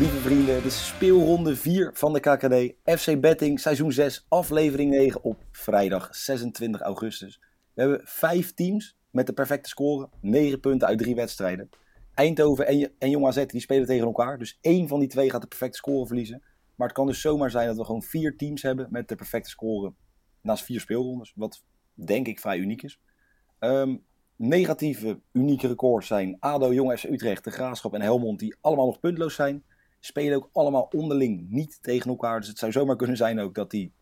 Lieve vrienden, de speelronde 4 van de KKD. FC Betting, seizoen 6, aflevering 9 op vrijdag 26 augustus. We hebben vijf teams met de perfecte score. 9 punten uit drie wedstrijden. Eindhoven en, en Jong AZ die spelen tegen elkaar. Dus één van die twee gaat de perfecte score verliezen. Maar het kan dus zomaar zijn dat we gewoon vier teams hebben met de perfecte score naast vier speelrondes. Wat denk ik vrij uniek is. Ehm, negatieve, unieke records zijn ADO, Jong FC Utrecht, De Graafschap en Helmond, die allemaal nog puntloos zijn. Spelen ook allemaal onderling niet tegen elkaar. Dus het zou zomaar kunnen zijn ook dat die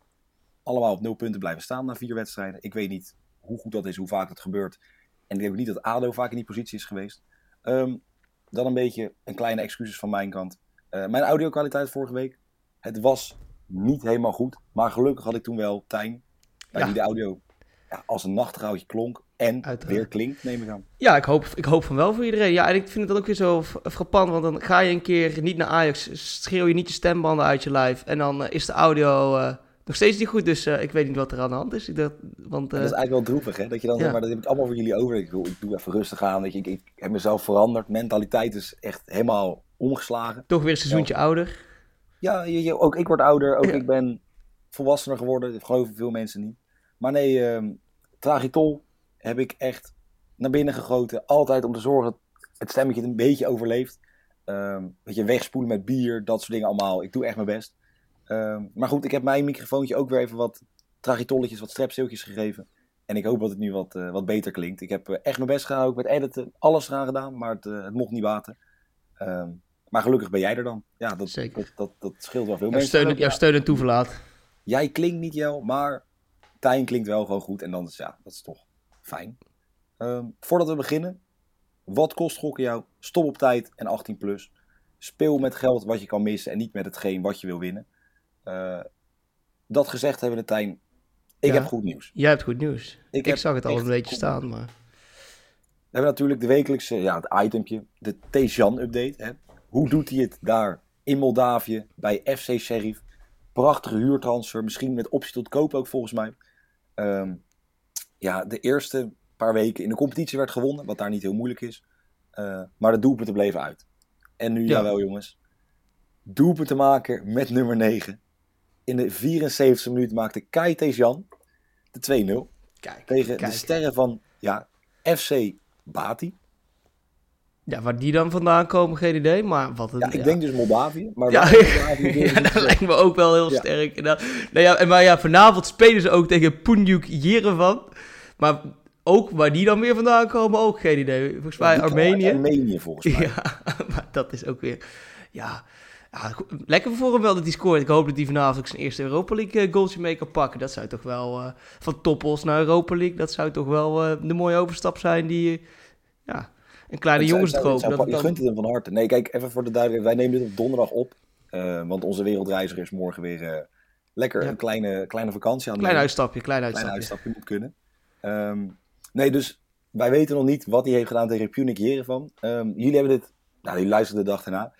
allemaal op nul punten blijven staan na vier wedstrijden. Ik weet niet hoe goed dat is, hoe vaak dat gebeurt. En ik denk ook niet dat ADO vaak in die positie is geweest. Ehm, dan een beetje een kleine excuses van mijn kant. Uh, mijn audio-kwaliteit vorige week. Het was niet helemaal goed. Maar gelukkig had ik toen wel Tijn. Ja. Die de audio ja, als een nachtegaaltje klonk. En Uiteraard. weer klinkt, neem ik aan. Ja, ik hoop, ik hoop van wel voor iedereen. Ja, en ik vind het ook weer zo frappant. Want dan ga je een keer niet naar Ajax. Schreeuw je niet je stembanden uit je live. En dan uh, is de audio... Uh, nog steeds niet goed, dus uh, ik weet niet wat er aan de hand is. Ik dacht, want, dat is eigenlijk wel droevig, hè? Dat je dan, ja. maar dat heb ik allemaal voor jullie over. Ik, ik doe even rustig aan, weet je. Ik, ik, heb mezelf veranderd. Mentaliteit is echt helemaal omgeslagen. Toch weer een seizoentje ja. ouder. Ja, je, je, ook ik word ouder. Ook ik ben volwassener geworden. Dat geloven veel mensen niet. Maar nee, uh, Tragitol heb ik echt naar binnen gegoten. Altijd om te zorgen dat het stemmetje het een beetje overleeft. Um, weet je, wegspoelen met bier, dat soort dingen allemaal. Ik doe echt mijn best. Um, maar goed, ik heb mijn microfoontje ook weer even wat tragitolletjes, wat strepsiltjes gegeven. En ik hoop dat het nu wat, uh, wat beter klinkt. Ik heb uh, echt mijn best gedaan, ook met editen. Alles eraan gedaan, maar het, uh, het mocht niet baten. Um, maar gelukkig ben jij er dan. Ja, dat, Zeker. dat, dat, dat scheelt wel veel. Jouw steun, jouw steun en toeverlaat. Jij klinkt niet, Jel, maar Tijn klinkt wel gewoon goed. En dan is ja, dat is toch fijn. Um, voordat we beginnen, wat kost gokken jou? Stop op tijd en 18 plus. Speel met geld wat je kan missen en niet met hetgeen wat je wil winnen. Uh, dat gezegd hebben we, Tijn. Ik Ja. heb goed nieuws. Jij hebt goed nieuws. Ik, zag het al een beetje staan, maar... We hebben natuurlijk de wekelijkse, ja, het itempje, de Tejan-update. Hè. Hoe doet hij het daar in Moldavië bij FC Sheriff? Prachtige huurtransfer, misschien met optie tot koop ook volgens mij. Ehm, ja, de eerste paar weken in de competitie werd gewonnen, wat daar niet heel moeilijk is. Eh, maar de doelpunten bleven uit. En nu, Ja. jawel jongens, doelpunten maken met nummer 9. In de 74e minuut maakte Kai Tejan de 2-0 Kijk, tegen kijk. de sterren van ja, FC Bati. Ja, waar die dan vandaan komen, geen idee, maar wat een... Ja, ik denk dus Moldavië. Maar Ja, Moldavië dat eh, lijkt me ook wel heel sterk. En dan, nou ja, en maar ja, vanavond spelen ze ook tegen Punjuk Jerevan. Maar ook waar die dan weer vandaan komen, ook geen idee. Volgens mij Armenië. Armenië volgens mij. Ja, maar dat is ook weer... Ja, lekker voor hem wel dat hij scoort. Ik hoop dat hij vanavond ook zijn eerste Europa League eh, goaltje mee kan pakken. Dat zou toch wel... eh, van Toppos naar Europa League, dat zou toch wel de mooie overstap zijn die... ja, een kleine Het zou- jongensdroom. het het gunt het hem van harte. Nee, kijk, even voor de duidelijkheid. Wij nemen dit op donderdag op. eh, want onze wereldreiziger is morgen weer eh, lekker Ja. een kleine, kleine vakantie aan Klein uitstapje, klein klein uitstapje. uitstapje moet kunnen. Ehm, nee, dus wij weten nog niet wat hij heeft gedaan tegen Punic Jerevan. Ehm jullie hebben dit, nou, jullie luisterden de dag erna.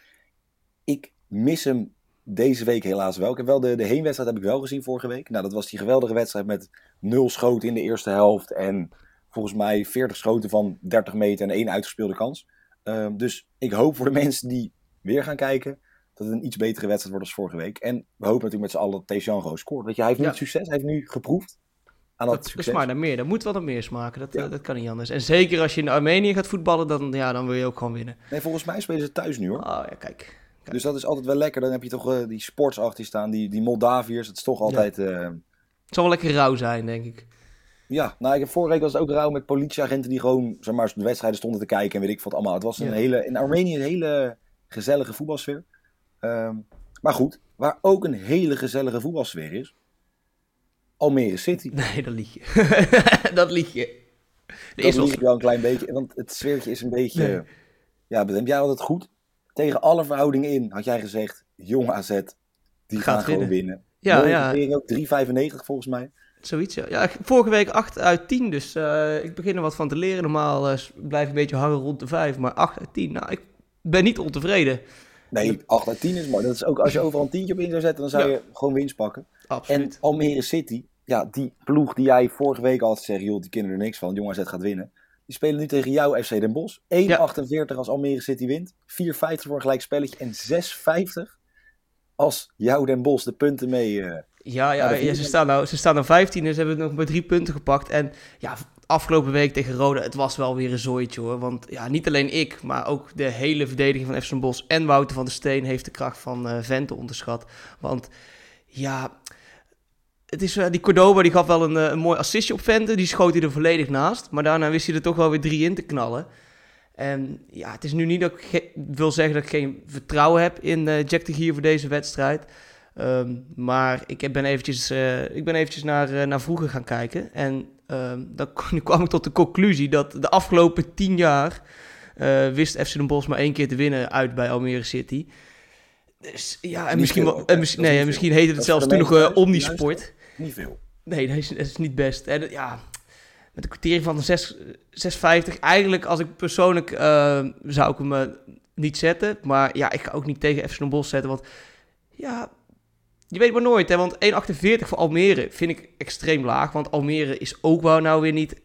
Ik mis hem deze week helaas wel. Ik heb wel de, de heenwedstrijd heb ik wel gezien vorige week. Nou, dat was die geweldige wedstrijd met nul schoten in de eerste helft. En volgens mij 40 schoten van 30 meter en één uitgespeelde kans. Ehm, dus ik hoop voor de mensen die weer gaan kijken. Dat het een iets betere wedstrijd wordt als vorige week. En we hopen natuurlijk met z'n allen dat Tejan gewoon scoort. Je, hij heeft nu Ja. succes. Hij heeft nu geproefd aan dat, Dat, dat succes. is maar naar meer. Dat moet wel naar meer smaken. Dat, Ja. eh, dat kan niet anders. En zeker als je in Armenië gaat voetballen, dan, ja, dan wil je ook gewoon winnen. Nee, volgens mij spelen ze thuis nu hoor. Oh ja, kijk. Dus dat is altijd wel lekker. Dan heb je toch eh, die sports achter staan. Die, die Moldaviërs. Het is toch altijd... Ja. Het zal wel lekker rauw zijn, denk ik. Ja, nou ik heb vorige week was het ook rauw met politieagenten die gewoon zeg maar, de wedstrijden stonden te kijken en weet ik wat allemaal. Het was een Ja. hele, in Armenië een hele gezellige voetbalsfeer. Ehm, maar goed, waar ook een hele gezellige voetbalsfeer is. Almere City. Nee, dat lieg je. dat lieg je. Er Dat is ik wel een klein beetje. Want het sfeertje is een beetje... Nee. Ja, heb jij altijd goed? Tegen alle verhoudingen in had jij gezegd... Jong AZ, die Gaat gaan gewoon winnen. Ja, ja, ook 3,95 volgens mij. Zoiets. Ja. ja, vorige week 8 uit 10, dus eh, ik begin er wat van te leren. Normaal eh, blijf ik een beetje hangen rond de 5, maar 8 uit 10. Nou, ik ben niet ontevreden. Nee, 8 uit 10 is mooi. Dat is ook als je overal een tientje op in zou zetten, dan zou Ja. je gewoon winst pakken. En Absoluut. Almere City, ja, die ploeg die jij vorige week al had gezegd, joh, die kennen er niks van, Jong AZ gaat winnen. Die spelen nu tegen jou, FC Den Bosch. 1,48 als Almere City wint. 4,50 voor een gelijk spelletje. En 6,50 als jou Den Bosch de punten mee... Uh, ja, ja, ja ze, staan nou, ze staan nou 15 en ze hebben nog maar drie punten gepakt. En ja, afgelopen week tegen Rode, het was wel weer een zooitje hoor. Want ja, niet alleen ik, maar ook de hele verdediging van FC Bosch en Wouter van der Steen heeft de kracht van uh, Vente onderschat. Want ja, het is, uh, die Cordoba die gaf wel een, een mooi assistje op Vente. Die schoot hij er volledig naast. Maar daarna wist hij er toch wel weer drie in te knallen. En ja, het is nu niet dat ik wil zeggen dat ik geen vertrouwen heb in Jack de Gier voor deze wedstrijd. Um, maar ik ben eventjes, uh, ik ben eventjes naar, uh, naar vroeger gaan kijken. En um, dan kwam ik tot de conclusie dat de afgelopen tien jaar wist FC Den Bosch maar één keer te winnen uit bij Almere City. Dus ja, en misschien, veel, en, nee, misschien heette het zelfs toen nog Omnisport. Niet veel. Nee, dat is, dat is niet best. En ja, met een kwartier van de 6,50. Eigenlijk, als ik persoonlijk uh, zou ik hem uh, niet zetten. Maar ja, ik ga ook niet tegen FC Bos zetten. Want ja, je weet maar nooit. Hè, want 1,48 voor Almere vind ik extreem laag. Want Almere is ook wel nou weer niet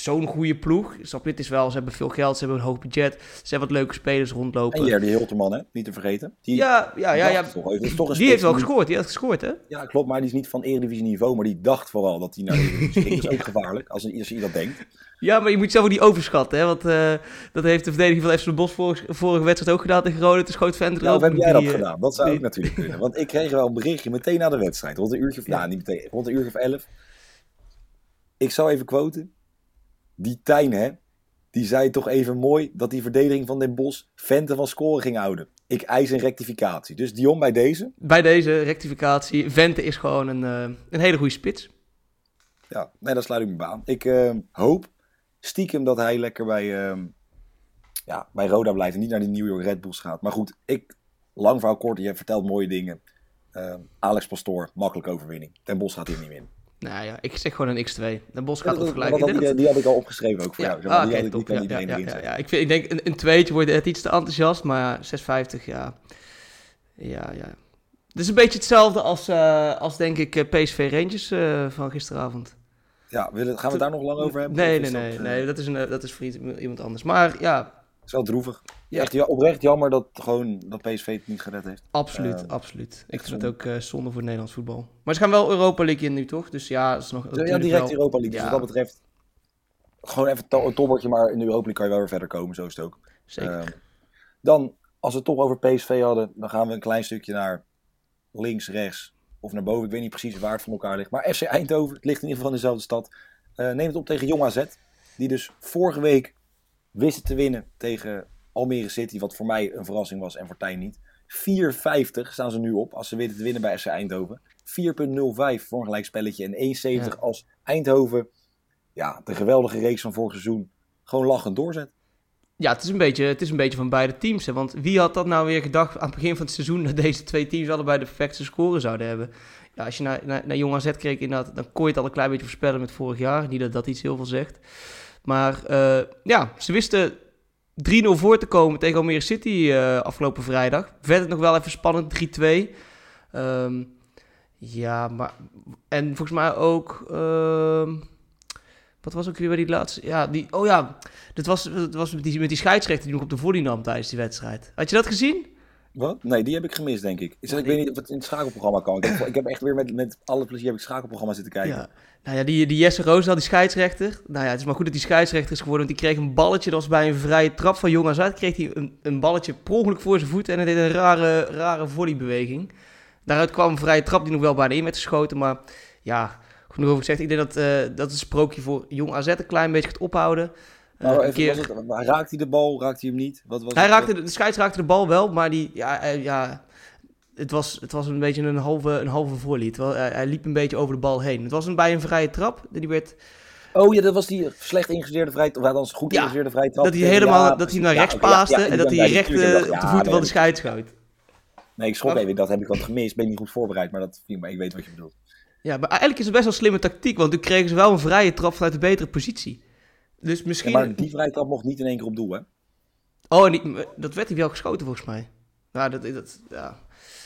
zo'n goede ploeg. Snap het is wel, ze hebben veel geld, ze hebben een hoog budget. Ze hebben wat leuke spelers rondlopen. En Jerdy Hilterman, hè? Niet te vergeten. Die ja, ja, ja. ja. Toch, toch die heeft wel gescoord, die had gescoord, hè? Ja, klopt, maar die is niet van Eredivisie niveau. Maar die dacht vooral dat hij naar Eredivisie ging. Dat is ook gevaarlijk, als, als je dat denkt. Ja, maar je moet zelf ook niet overschatten, hè? Want uh, dat heeft de verdediging van FC de Bos vorige, vorige wedstrijd ook gedaan tegen Rode. Het is groot fan Nou, heb jij dat uh, gedaan? Dat zou die... ook natuurlijk kunnen. Want ik kreeg wel een berichtje meteen na de wedstrijd. Rond een uurtje of, ja. nou, niet meteen, rond een uurtje of elf. Ik zal even quoten. Die Tijn, hè? die zei toch even mooi dat die verdediging van Den Bos Vente van scoren ging houden. Ik eis een rectificatie. Dus Dion bij deze? Bij deze rectificatie. Vente is gewoon een, uh, een hele goede spits. Ja, nee, dat sluit ik me baan. Ik uh, hoop stiekem dat hij lekker bij, uh, ja, bij Roda blijft en niet naar die New York Red Bulls gaat. Maar goed, ik, lang verhaal kort, je vertelt mooie dingen. Alex Pastoor, makkelijk overwinning. Den Bos gaat hier niet in. Nou ja, ik zeg gewoon een X2. De Bos gaat ja, gelijk. Die, die, had ik al opgeschreven ook voor ja. jou. Ah, die, die kan iedereen ja, ja, ja, Ik, vind, ik denk een, een tweetje wordt het iets te enthousiast, maar 6,50 ja. Ja, ja. Het is een beetje hetzelfde als, uh, als denk ik PSV Rangers uh, van gisteravond. Ja, willen, gaan we het daar nog lang over hebben? Nee, nee, nee, dat, nee, dat is, een, dat is voor iemand anders. Maar ja. Is wel droevig. Ja. Echt oprecht jammer dat, gewoon, dat PSV het niet gered heeft. Absoluut, uh, absoluut. Ik vind het ook uh, zonde voor Nederlands voetbal. Maar ze gaan wel Europa League in nu, toch? Dus ja, dat is nog... Ja, direct wel... Europa League. Dus wat dat betreft, gewoon even to een tobbertje, maar in de Europa League kan je wel weer verder komen. Zo is het ook. Zeker. Uh, dan, als we het toch over PSV hadden, dan gaan we een klein stukje naar links, rechts of naar boven. Ik weet niet precies waar het van elkaar ligt. Maar FC Eindhoven, het ligt in ieder geval in dezelfde stad. Uh, neemt het op tegen Jong AZ. Die dus vorige week wisten te winnen tegen Almere City, wat voor mij een verrassing was en voor Tijn niet. 4,50 staan ze nu op als ze weten te winnen bij FC Eindhoven. 4,05 voor een gelijkspelletje en 1,70 ja. als Eindhoven ja, de geweldige reeks van vorig seizoen gewoon lachend doorzet. Ja, het is een beetje, het is een beetje van beide teams. Hè? Want wie had dat nou weer gedacht aan het begin van het seizoen... dat deze twee teams allebei de perfecte score zouden hebben? Ja, als je naar, naar, naar Jong AZ kreeg, inderdaad, dan kon je het al een klein beetje voorspellen met vorig jaar. Niet dat dat iets heel veel zegt. Maar uh, ja, ze wisten 3-0 voor te komen tegen Almere City uh, afgelopen vrijdag. Verder nog wel even spannend, 3-2. Um, ja, maar... En volgens mij ook... Uh, wat was ook weer bij die laatste... Ja, die... Oh ja, dat was, dat was met, die, met die scheidsrechter die nog op de volley nam tijdens die wedstrijd. Had je dat gezien? Wat? Nee, die heb ik gemist, denk ik. Ik, zeg, ik weet niet of het in het schakelprogramma kan. Ik heb, ik heb echt weer met, met alle plezier heb ik het schakelprogramma zitten kijken. Ja. Nou ja, die, die Jesse Roosendaal, die scheidsrechter. Nou ja, het is maar goed dat die scheidsrechter is geworden. Want die kreeg een balletje, dat was bij een vrije trap van Jong AZ. Kreeg hij een, een balletje per ongeluk voor zijn voet en hij deed een rare, rare volleybeweging. Daaruit kwam een vrije trap die nog wel bijna in werd geschoten. Maar ja, genoeg over gezegd. Ik denk dat, uh, dat het sprookje voor Jong AZ een klein beetje gaat ophouden. Nou, even, keer... het, raakt hij de bal, raakt hij hem niet? Wat was hij het? raakte, de scheids raakte de bal wel, maar die, ja, ja, het, was, het was een beetje een halve, een halve. Terwijl, hij, hij liep een beetje over de bal heen. Het was een, bij een vrije trap. Die werd... Oh ja, dat was die slecht ingezeerde vrije trap. Of goed ja, ingezeerde vrije trap. Dat hij helemaal ja, dat hij naar rechts paaste en dat hij recht uh, op de voeten van de scheids schoot. Nee, ik schrok even. Dat heb ik wat gemist. Ben niet goed voorbereid, maar dat maar ik weet wat je bedoelt. Ja, maar eigenlijk is het best wel slimme tactiek, want toen kregen ze wel een vrije trap vanuit een betere positie. Dus misschien... Ja, maar die vrije trap mocht niet in één keer op doel, hè? Oh, die, dat werd hij wel geschoten volgens mij. Nou, dat, dat, ja.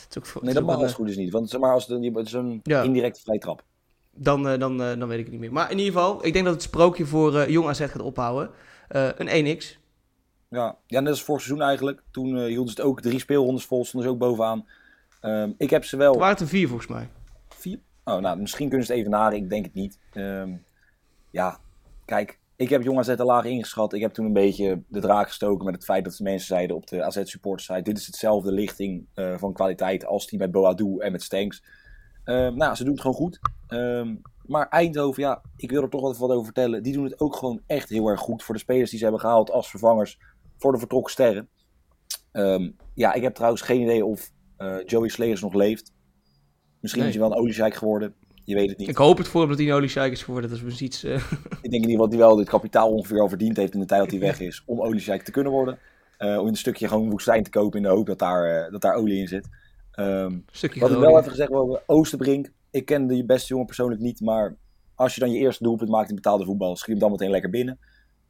Het is ook, nee, dat mag als goed is niet. Want zeg maar, als het zo'n ja. indirecte vrije trap. dan, dan, dan weet ik het niet meer. Maar in ieder geval, ik denk dat het sprookje voor Jong AZ gaat ophouden. een 1x. Ja, ja, net als vorig seizoen eigenlijk. Toen hielden ze het ook drie speelrondes vol, stonden ze ook bovenaan. Um, ik heb ze wel... Het waren het er vier volgens mij. Vier? Oh, nou, misschien kunnen ze het even naden. Ik denk het niet. Um, ja, kijk, ik heb Jong AZ te laag ingeschat. Ik heb toen een beetje de draak gestoken met het feit dat de mensen zeiden op de AZ supporters site: dit is hetzelfde lichting uh, van kwaliteit als die met Boadu en met Stanks. Um, nou, ze doen het gewoon goed. Um, maar Eindhoven, ja, ik wil er toch wat over vertellen. Die doen het ook gewoon echt heel erg goed voor de spelers die ze hebben gehaald als vervangers voor de vertrokken sterren. Um, ja, ik heb trouwens geen idee of uh, Joey Slegers nog leeft. Misschien nee. is hij wel een oliescheik geworden. Je weet het niet. Ik hoop het voor hem dat hij een is geworden. Dat is iets... Uh... Ik denk in ieder geval dat hij wel dit kapitaal ongeveer al verdiend heeft in de tijd dat hij weg is. Om oliescheik te kunnen worden. Uh, om een stukje gewoon woestijn te kopen in de hoop dat daar, uh, dat daar olie in zit. Um, stukje wat ik wel even gezegd over Oosterbrink. Ik ken de beste jongen persoonlijk niet. Maar als je dan je eerste doelpunt maakt in betaalde voetbal. Schiet hem dan meteen lekker binnen.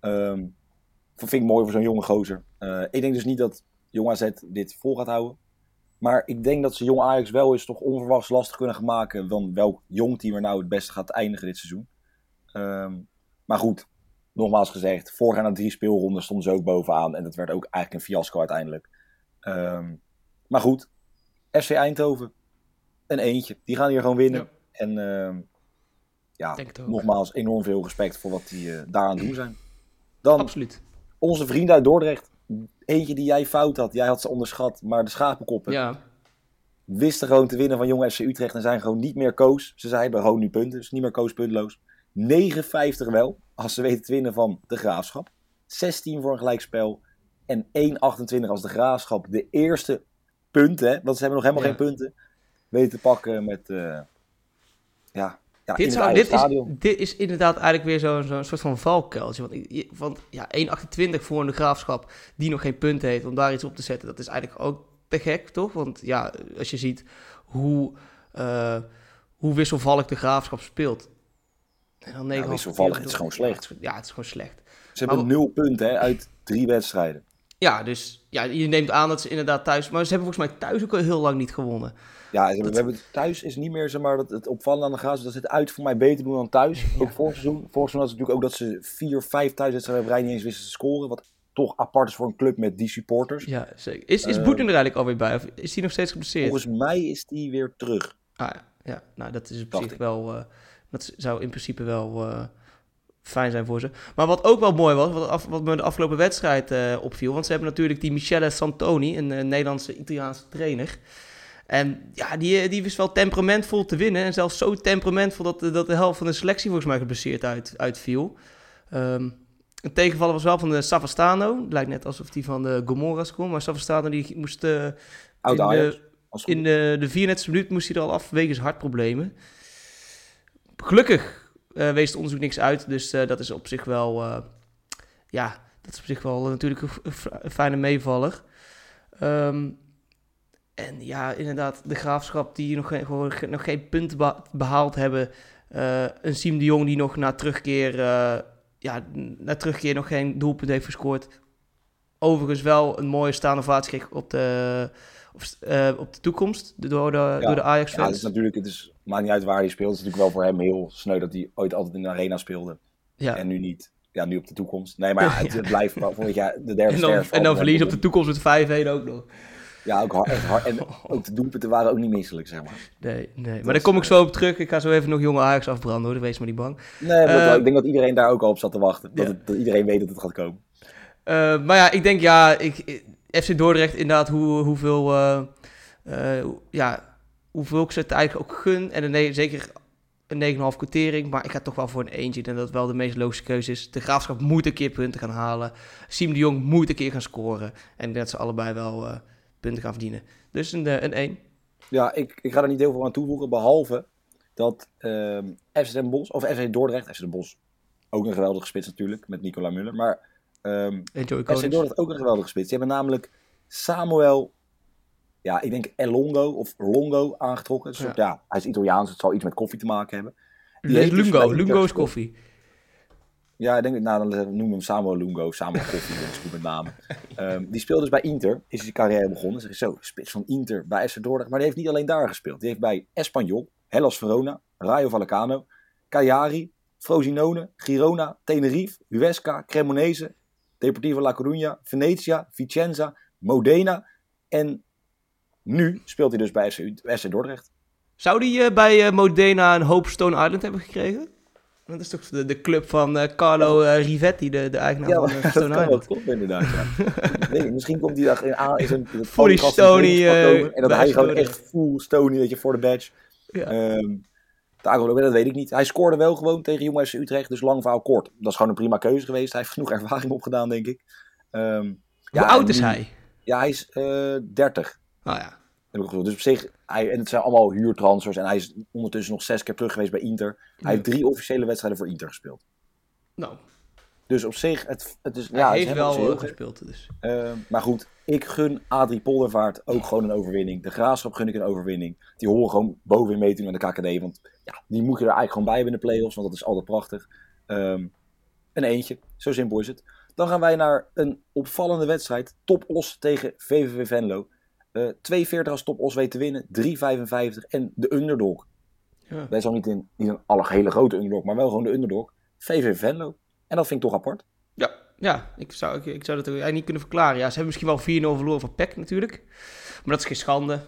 Um, vind ik mooi voor zo'n jonge gozer. ik denk dus niet dat Jong AZ dit vol gaat houden. Maar ik denk dat ze jong Ajax wel eens toch onverwachts lastig kunnen gaan maken. van welk jong team er nou het beste gaat eindigen dit seizoen. Um, maar goed, nogmaals gezegd, voorgaan na drie speelronden stonden ze ook bovenaan. En dat werd ook eigenlijk een fiasco uiteindelijk. Um, maar goed, FC Eindhoven, een eentje. Die gaan hier gewoon winnen. Ja. En um, ja, nogmaals, enorm veel respect voor wat die uh, daar aan doen zijn. Dan Absoluut. onze vrienden uit Dordrecht eentje die jij fout had. Jij had ze onderschat, maar de schapenkoppen ja. wisten gewoon te winnen van Jong FC Utrecht en zijn gewoon niet meer koos. Ze zeiden gewoon nu punten, dus niet meer koos puntloos. 59 wel, als ze weten te winnen van de Graafschap. 16 voor een gelijkspel en 1,28 als de Graafschap de eerste punten, want ze hebben nog helemaal geen punten, weten te pakken met, uh, ja, ja, dit, zou, dit, is, dit is inderdaad eigenlijk weer zo'n zo soort van valkuiltje. Want, want ja, 1,28 voor een graafschap die nog geen punt heeft om daar iets op te zetten, dat is eigenlijk ook te gek, toch? Want ja, als je ziet hoe, uh, hoe wisselvallig de graafschap speelt. En dan ja, wisselvallig, het is gewoon slecht. Ja, het is gewoon slecht. Ze hebben nul punten hè, uit drie wedstrijden. Ja, dus ja, je neemt aan dat ze inderdaad thuis... Maar ze hebben volgens mij thuis ook al heel lang niet gewonnen. Ja, we hebben thuis is niet meer zeg maar, dat het opvallende aan de graas. Dat ze het uit voor mij beter doen dan thuis. Ook vorig seizoen. Vorig seizoen was het natuurlijk ook dat ze vier, vijf thuiswedstrijden op rij niet eens wisten te scoren. Wat toch apart is voor een club met die supporters. Ja, zeker. Is, is uh, er eigenlijk alweer bij? Of is hij nog steeds geblesseerd? Volgens mij is die weer terug. Ah ja, ja. nou dat is op zich wel... Uh, dat zou in principe wel... Uh, fijn zijn voor ze. Maar wat ook wel mooi was, wat, af, wat me de afgelopen wedstrijd uh, opviel... want ze hebben natuurlijk die Michele Santoni, een uh, Nederlandse Italiaanse trainer... En ja, die, die wist wel temperamentvol te winnen. En zelfs zo temperamentvol dat, dat de helft van de selectie volgens mij geblesseerd uit, uitviel. Um, een tegenvaller was wel van de Savastano. Het lijkt net alsof die van de Gomorra's kwam. Maar Savastano die moest... Uh, in de, in de, de 34e minuut moest hij er al af wegens hartproblemen. Gelukkig uh, wees het onderzoek niks uit. Dus uh, dat is op zich wel... ja, dat is op zich wel natuurlijk een, een fijne meevaller. Um, en ja, inderdaad, de graafschap die nog geen, gewoon, nog geen punten behaald hebben. Uh, een Siem de Jong die nog na terugkeer, uh, ja, na terugkeer nog geen doelpunt heeft gescoord. Overigens wel een mooie staande kreeg op de, op, uh, op de toekomst door de, ja. door de Ajax fans. Ja, het is natuurlijk, het is, maakt niet uit waar hij speelt. Het is natuurlijk wel voor hem heel sneu dat hij ooit altijd in de arena speelde. Ja. En nu niet. Ja, nu op de toekomst. Nee, maar ja, het, blijft volgend jaar de derde En dan, en dan verlies op de toekomst met 5-1 ook nog. Ja, ook hard, echt hard. En ook de doelpunten waren ook niet misselijk, zeg maar. Nee, nee. maar daar kom ik zo op terug. Ik ga zo even nog jonge Ajax afbranden, hoor. Wees maar niet bang. Nee, uh, ik denk dat iedereen daar ook al op zat te wachten. Dat, het, dat iedereen weet dat het gaat komen. Uh, maar ja, ik denk, ja, ik, FC Dordrecht inderdaad, hoe, hoeveel, uh, ja, hoeveel ik ze het eigenlijk ook gun. En een, zeker een 9,5 quotering. Maar ik ga toch wel voor een eentje. En dat wel de meest logische keuze is. De Graafschap moet een keer punten gaan halen. Siem de Jong moet een keer gaan scoren. En dat ze allebei wel punten gaan verdienen. Dus een, eh, een 1. Ja, ik, ik ga er niet heel veel aan toevoegen. Behalve dat um, FC Den Bosch, of FC Dordrecht, FC Den Bosch, ook een geweldige spits natuurlijk, met Nicola Muller. Maar um, FC Dordrecht ook een geweldige spits. Die hebben namelijk Samuel, ja, ik denk Elongo of Longo aangetrokken. Dus ja. ja. hij is Italiaans, het zal iets met koffie te maken hebben. Die Lungo, Lungo is koffie. Ja, ik denk, nou, dan noemen we hem Samuel Lungo, Samuel Koffie, dat is goed met namen. Um, die speelde dus bij Inter, is zijn carrière begonnen. Zeg zo, spits van Inter bij FC Dordrecht. Maar die heeft niet alleen daar gespeeld. Die heeft bij Espanyol, Hellas Verona, Rayo Vallecano, Cagliari, Frosinone, Girona, Tenerife, Huesca, Cremonese, Deportivo La Coruña, Venetia, Vicenza, Modena. En nu speelt hij dus bij FC, Dordrecht. Zou hij uh, bij uh, Modena een hoop Stone Island hebben gekregen? Dat is toch de, de club van uh, Carlo Rivetti, de, de eigenaar ja, van Stone dat Island. Klopt inderdaad, ja. nee, misschien komt hij daar in, aan, is een Fully Stony. en dat hij gewoon echt full Stony, weet je, voor de badge. Ja. Um, dat weet ik niet. Hij scoorde wel gewoon tegen Jong Utrecht, dus lang verhaal kort. Dat is gewoon een prima keuze geweest. Hij heeft genoeg ervaring opgedaan, denk ik. Um, Hoe oud is hij? Ja, hij is uh, 30. Oh ja. Heb ik dus op zich, hij, en het zijn allemaal huurtransfers. En hij is ondertussen nog zes keer terug geweest bij Inter. Hij heeft drie officiële wedstrijden voor Inter gespeeld. Nou. Dus op zich, het, het is, hij ja, heeft het wel heel gespeeld. Dus. Uh, maar goed, ik gun Adrie Poldervaart ook gewoon een overwinning. De Graafschap gun ik een overwinning. Die horen gewoon bovenin mee te doen aan de KKD. Want ja, die moet je er eigenlijk gewoon bij hebben in de play-offs. Want dat is altijd prachtig. Um, een eentje, zo simpel is het. Dan gaan wij naar een opvallende wedstrijd. Top Os tegen VVV Venlo. Uh, 2,40 als Top Os weet te winnen. 3,55 en de underdog. Ja. Al niet een, niet een alle hele grote underdog, maar wel gewoon de underdog. VVV Venlo. En dat vind ik toch apart. Ja, ja ik, zou, ik, ik zou dat eigenlijk niet kunnen verklaren. Ja, ze hebben misschien wel 4-0 verloren van PEC natuurlijk. Maar dat is geen schande.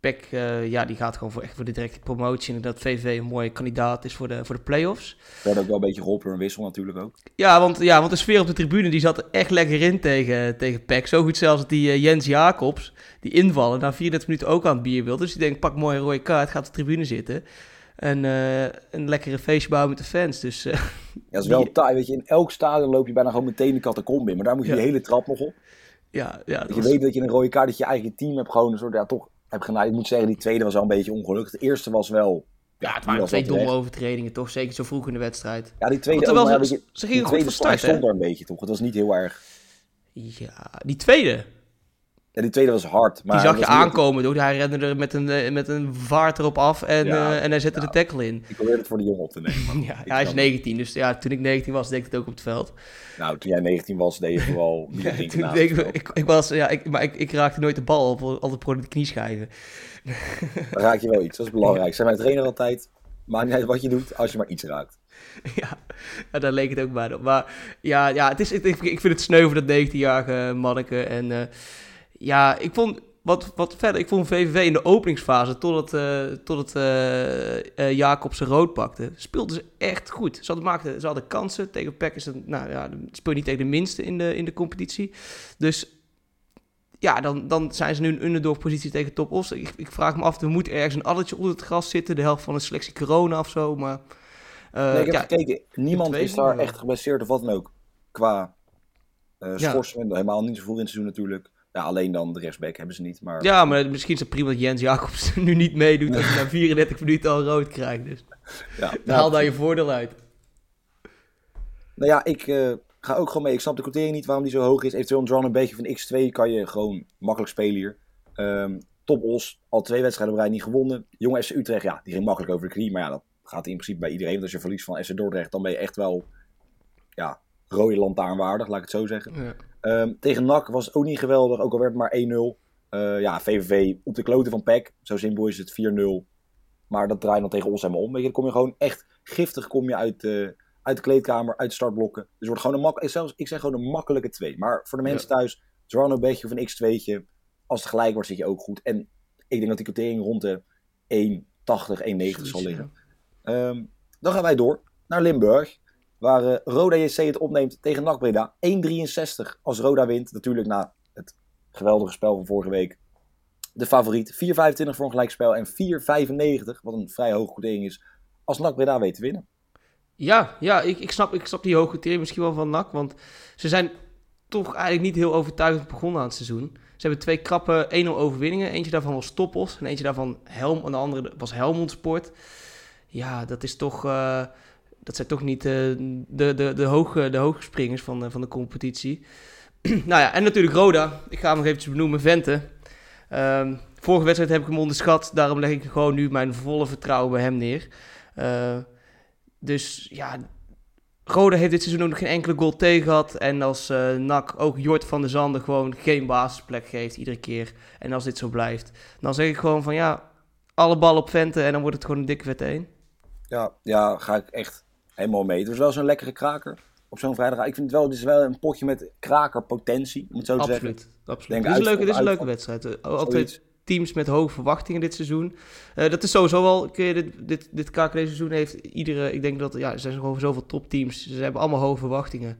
PEC, uh, ja, die gaat gewoon voor, echt voor de directe promotie. En dat VV een mooie kandidaat is voor de, voor de play-offs. Werd ook wel een beetje geholpen door een wissel natuurlijk ook. Ja want, ja, want de sfeer op de tribune die zat er echt lekker in tegen, tegen PEC. Zo goed zelfs dat die uh, Jens Jacobs, die invallen, na 34 minuten ook aan het bier wil. Dus die denkt, pak mooi een rode kaart, gaat op de tribune zitten. En uh, een lekkere feestje bouwen met de fans. Dus, ja, dat is wel die... taai. Weet je, in elk stadion loop je bijna gewoon meteen de catacombe in. Maar daar moet je ja. die hele trap nog op. Ja, ja, dat je was... weet dat je een rode kaart, dat je eigen team hebt gewoon een soort, ja, toch heb gedaan. Ik moet zeggen, die tweede was wel een beetje ongelukkig. De eerste was wel... Ja, het waren twee domme overtredingen, toch? Zeker zo vroeg in de wedstrijd. Ja, die tweede... Terwijl ook, ze, je, ze gingen goed van start, stond er een beetje, toch? Het was niet heel erg... Ja, die tweede... Ja, die tweede was hard. Maar die zag je niet... aankomen, toch? Hij rende er met een, met een vaart erop af en, ja, uh, en hij zette ja. de tackle in. Ik probeerde het voor de jongen op te nemen. ja, hij is 19, dus ja, toen ik 19 was, deed ik het ook op het veld. Nou, toen jij 19 was, deed je vooral niet ja, toen ik, ik, ik, was, ja, ik, maar ik, ik raakte nooit de bal op, altijd pro de knieschijven. Dan raak je wel iets, dat is belangrijk. Zijn mijn trainer altijd, maakt niet uit wat je doet, als je maar iets raakt. Ja, ja daar leek het ook maar op. Maar ja, ja het is, ik, ik vind het sneu voor dat 19-jarige manneke. En uh, ja, ik vond wat, wat verder, ik vond VVV in de openingsfase, totdat, uh, tot uh, uh, Jacobsen rood pakte, speelden ze echt goed. Ze hadden, maakten, ze hadden kansen. Tegen PEC is het, nou ja, speel je niet tegen de minste in de, in de competitie. Dus ja, dan, dan zijn ze nu een underdog positie tegen Top Os. Ik, ik vraag me af, er moet ergens een addertje onder het gras zitten, de helft van een selectie corona of zo, maar... nee, ik heb ja, gekeken, niemand is daar echt geblesseerd of wat dan ook, qua schorsing, ja. helemaal niet zo vroeg in het seizoen natuurlijk. Ja, alleen dan de rechtsback hebben ze niet. Maar... Ja, maar misschien is het prima dat Jens Jacobs nu niet meedoet als hij na 34 minuten al rood krijgt. Dus ja, haal daar je voordeel uit. Nou ja, ik uh, ga ook gewoon mee. Ik snap de quotering niet waarom die zo hoog is. Eventueel een draw een beetje van x2 kan je gewoon makkelijk spelen hier. Um, Top Os, al twee wedstrijden op rij niet gewonnen. Jong FC Utrecht, ja, die ging makkelijk over de knie. Maar ja, dat gaat in principe bij iedereen. Want als je verliest van FC Dordrecht, dan ben je echt wel ja, rode lantaarnwaardig, laat ik het zo zeggen. Ja. Um, tegen NAC was het ook niet geweldig, ook al werd het maar 1-0. Uh, ja, VVV op de kloten van PEC. Zo simpel is het 4-0. Maar dat draait dan tegen ons helemaal om. Weet je, dan kom je gewoon echt giftig kom je uit, uh, uit de kleedkamer, uit de startblokken. Dus het wordt gewoon een makkelijke, zelfs ik zeg gewoon een makkelijke 2. Maar voor de mensen ja. thuis, draw een beetje of een x2'tje. Als het gelijk wordt, zit je ook goed. En ik denk dat die quotering rond de 1,80, 1,90 zal liggen. Ja. Um, dan gaan wij door naar Limburg. Waar uh, Roda JC het opneemt tegen NAC Breda. 1,63 als Roda wint. Natuurlijk na het geweldige spel van vorige week. De favoriet. 4,25 voor een gelijkspel. En 4,95, wat een vrij hoge quotering is, als NAC Breda weet te winnen. Ja, ja ik, ik, snap, ik snap die hoge quotering misschien wel van NAC. Want ze zijn toch eigenlijk niet heel overtuigend begonnen aan het seizoen. Ze hebben twee krappe 1-0 overwinningen. Eentje daarvan was Toppos. En eentje daarvan Helm. En de andere was Helmond Sport. Ja, dat is toch... Uh, dat zijn toch niet uh, de, de, de, hoge, de hoge springers van, uh, van de competitie. nou ja, en natuurlijk Roda. Ik ga hem nog eventjes benoemen. Vente. Um, vorige wedstrijd heb ik hem onderschat. Daarom leg ik gewoon nu mijn volle vertrouwen bij hem neer. Uh, dus ja, Roda heeft dit seizoen ook nog geen enkele goal tegen gehad. En als uh, NAC ook Jort van der Zanden gewoon geen basisplek geeft iedere keer. En als dit zo blijft. Dan zeg ik gewoon van ja, alle ballen op Vente en dan wordt het gewoon een dikke vet 1. Ja, ja, ga ik echt helemaal mee. Het was wel zo'n lekkere kraker op zo'n vrijdag. Ik vind het wel, het is wel een potje met krakerpotentie, om het zo te zeggen. Absoluut. absoluut. Dit is, een leuke, dit is een leuke wedstrijd. Eh, Altijd teams met hoge verwachtingen dit seizoen. Eh, dat is sowieso wel, dit, dit, dit KKD seizoen heeft iedere, ik denk dat, ja, er zijn gewoon zoveel topteams. Ze hebben allemaal hoge verwachtingen.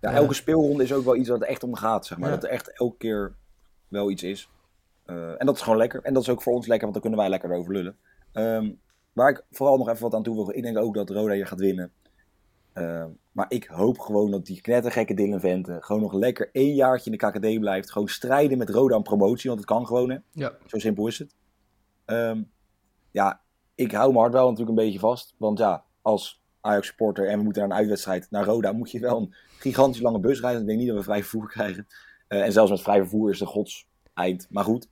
Ja, Ja. elke speelronde is ook wel iets wat er echt om gaat, zeg maar. Ja. Dat er echt elke keer wel iets is. Eh, en dat is gewoon lekker. En dat is ook voor ons lekker, want dan kunnen wij lekker over lullen. Ehm, waar ik vooral nog even wat aan toevoeg. Ik denk ook dat Roda hier gaat winnen. Ehm, maar ik hoop gewoon dat die knettergekke Dylan Vente gewoon nog lekker één jaartje in de KKD blijft. Gewoon strijden met Roda aan promotie, want het kan gewoon, hè. Ja. Zo simpel is het. Ehm, ja, ik hou mijn hart wel natuurlijk een beetje vast. Want ja, als Ajax supporter en we moeten naar een uitwedstrijd naar Roda, moet je wel een gigantisch lange bus rijden. Ik denk niet dat we vrij vervoer krijgen. Eh, en zelfs met vrij vervoer is de gods eind. Maar goed,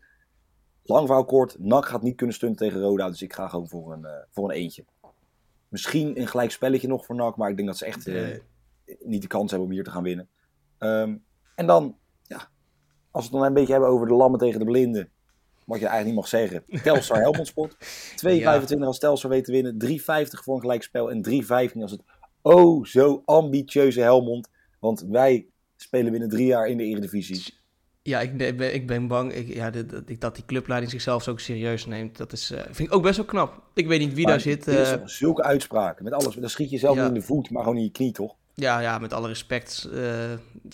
lang verhaal kort. NAC gaat niet kunnen stunten tegen Roda, dus ik ga gewoon voor een, eh, voor een eentje. Misschien een gelijk spelletje nog voor NAC, maar ik denk dat ze echt eh, Nee. niet de kans hebben om hier te gaan winnen. Ehm, en dan, ja, als we het dan een beetje hebben over de lammen tegen de blinden. Wat je eigenlijk niet mag zeggen. Telstar Helmond Sport. 2,25 als Telstar weet te winnen. 3,50 voor een gelijkspel. En 3,15 als het oh zo ambitieuze Helmond. Want wij spelen binnen drie jaar in de Eredivisie. Ja, ik ben, ik ben bang ik, ja, dat, dat, die clubleiding zichzelf zo serieus neemt. Dat is, eh, vind ik ook best wel knap. Ik weet niet wie daar zit. eh, zulke uitspraken. Met alles. Dan schiet je zelf Ja. niet in de voet, maar gewoon in je knie, toch? ja, ja, met alle respect eh,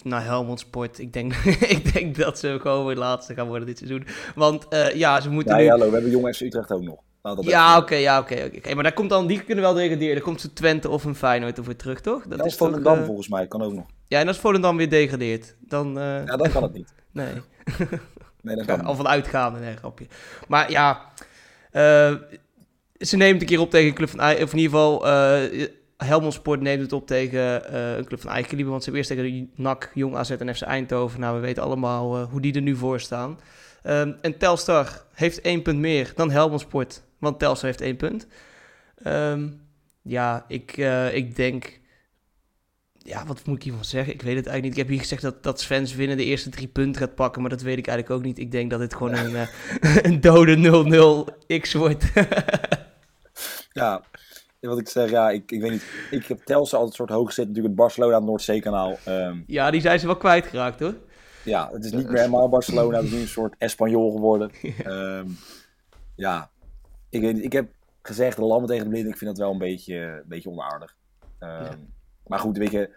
naar Helmond Sport. Ik denk, ik denk dat ze gewoon weer laatste gaan worden dit seizoen. Want ja, ze moeten Ja, nu... ja, hallo. We hebben Jong FC Utrecht ook nog. Dat Ja, oké, ja, oké. Maar daar komt dan, die kunnen wel degraderen. Dan komt ze Twente of een Feyenoord ervoor terug, toch? Dat is is toch, Volendam eh, volgens mij. Kan ook nog. Ja, en als Volendam weer degradeert, dan... Ja, dan kan het niet. Nee. Nee, dat kan al van uitgaande, nee, grapje. Maar ja, eh, ze neemt het een keer op tegen een club van... Of in ieder geval, eh Helmond Sport neemt het op tegen eh, een club van eigen kaliber. Want ze hebben eerst tegen NAC, Jong AZ en FC Eindhoven. Nou, we weten allemaal hoe die er nu voor staan. En Telstar heeft één punt meer dan Helmond Sport. Want Telstar heeft één punt. Ehm, ja, ik, ik denk... Ja, wat moet ik hiervan zeggen? Ik weet het eigenlijk niet. Ik heb hier gezegd dat, dat Svens winnen de eerste drie punten gaat pakken. Maar dat weet ik eigenlijk ook niet. Ik denk dat dit gewoon een, eh, een dode 0-0 X wordt. Ja, wat ik zeg, ja, ik, ik weet niet. Ik heb Telstar altijd een soort hoog zitten. Natuurlijk het Barcelona, het Noordzeekanaal. Ehm ja, die zijn ze wel kwijtgeraakt hoor. ja, het is niet meer helemaal Barcelona. Het is nu een soort Espanyol geworden. Ehm, ja, ik weet niet. Ik heb gezegd, de lammen tegen de blinden. Ik vind dat wel een beetje, een beetje onaardig. Ehm, Ja. Maar goed, weet je,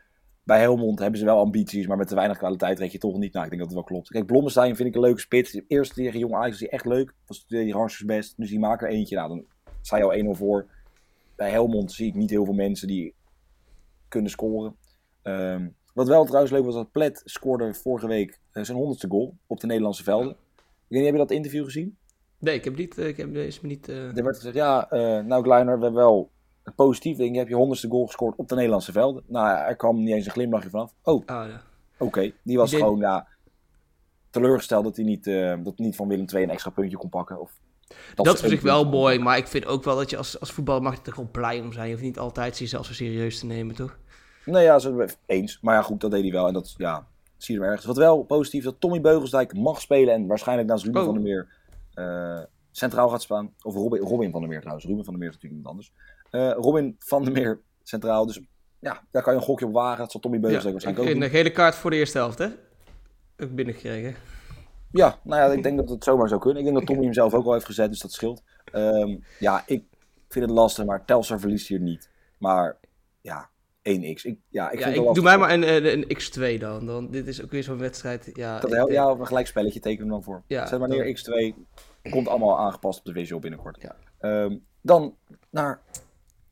bij Helmond hebben ze wel ambities. Maar met te weinig kwaliteit red je toch niet. Nou, ik denk dat het wel klopt. Kijk, Blommestein vind ik een leuke spits. Eerst tegen Jong Ajax was hij echt leuk. Was die hartstikke best. Dus die maken er eentje. Nou, dan sta je al 1-0 voor. Bij Helmond zie ik niet heel veel mensen die kunnen scoren. Ehm, wat wel trouwens leuk was, dat Plet scoorde vorige week eh, zijn honderdste goal op de Nederlandse velden. Ik weet niet, heb je dat interview gezien? Nee, ik heb niet... eh, Ik heb, is me niet eh, Er werd gezegd, ja, nou Kleiner, we hebben wel een positief ding. Je hebt je honderdste goal gescoord op de Nederlandse velden. Nou, er kwam niet eens een glimlachje vanaf. Oh, oké. Ah, ja. Die was Die deed- gewoon, ja, teleurgesteld dat hij niet, eh, dat niet van Willem II een extra puntje kon pakken. Of, Dat, is op ze zich wel mooi, maar ik vind ook wel dat je als, als voetballer mag er gewoon blij om zijn. Je hoeft niet altijd jezelf zo serieus te nemen, toch? Nee, ja, zo eens. Maar ja, goed, dat deed hij wel. En dat, ja, zie je hem ergens. Wat wel positief is dat Tommy Beugelsdijk mag spelen. En waarschijnlijk naast Ruben Oh. van der Meer eh, centraal gaat staan. Of Robin, Robin van der Meer trouwens. Ruben van der Meer is natuurlijk iemand anders. Eh, Robin van der Meer centraal. Dus ja, daar kan je een gokje op wagen. Dat zal Tommy Ja, Beugelsdijk ik, waarschijnlijk ook een gele kaart voor de eerste helft, hè? Ook binnengekregen. Ja, nou ja, ik denk dat het zomaar zou kunnen. Ik denk dat Tommy hem zelf ook al heeft gezet, dus dat scheelt. Ehm, ja, ik vind het lastig, maar Telstar verliest hier niet. Maar ja, 1x. Ik, ja, ik ja, vind ik, het doe mij maar een, een, een X2 dan. dan. Dit is ook weer zo'n wedstrijd. Ja, Dat ik hel- denk- ja, of een gelijkspelletje tekenen dan voor. Ja, Zet maar neer X2. Komt allemaal aangepast op de visual binnenkort. Ja. Ehm, dan naar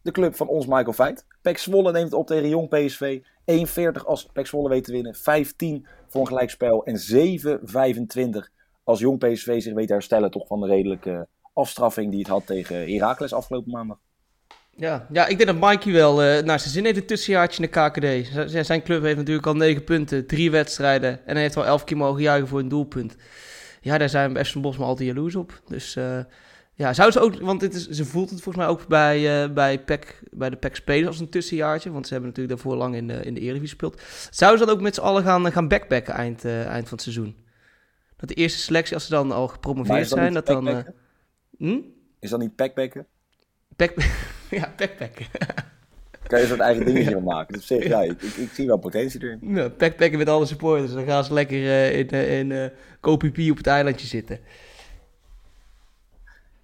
de club van ons Michael Feit. Pek Zwolle neemt op tegen Jong PSV. 1,40 als Pek Zwolle weet te winnen. 5,10 voor een gelijkspel. En 7,25 als Jong PSV zich weet te herstellen toch van de redelijke afstraffing die het had tegen Heracles afgelopen maandag. Ja, ja, ik denk dat Mikey wel eh naar zijn zin heeft een tussenjaartje in de KKD. Zijn club heeft natuurlijk al negen punten, drie wedstrijden. En hij heeft al elf keer mogen juichen voor een doelpunt. Ja, daar zijn we Bos maar altijd jaloers op. Dus eh, ja, zou ze ook, want dit is, ze voelt het volgens mij ook bij, eh, bij, PEC, bij de PEC spelers als een tussenjaartje. Want ze hebben natuurlijk daarvoor lang in de, in de Eredivisie gespeeld. Zouden ze dat ook met z'n allen gaan, gaan backpacken eind, eh, eind van het seizoen? Dat de eerste selectie, als ze dan al gepromoveerd dat zijn, dat dan... eh, hm? Is dat niet packbacken? Back... Ja, backpacken. kan je een soort eigen dingetje van maken. Dus op zich, ja, ik, ik, ik zie wel potentie erin. Ja, backpacken met alle supporters. Dan gaan ze lekker eh, in, eh, in eh KPP op het eilandje zitten.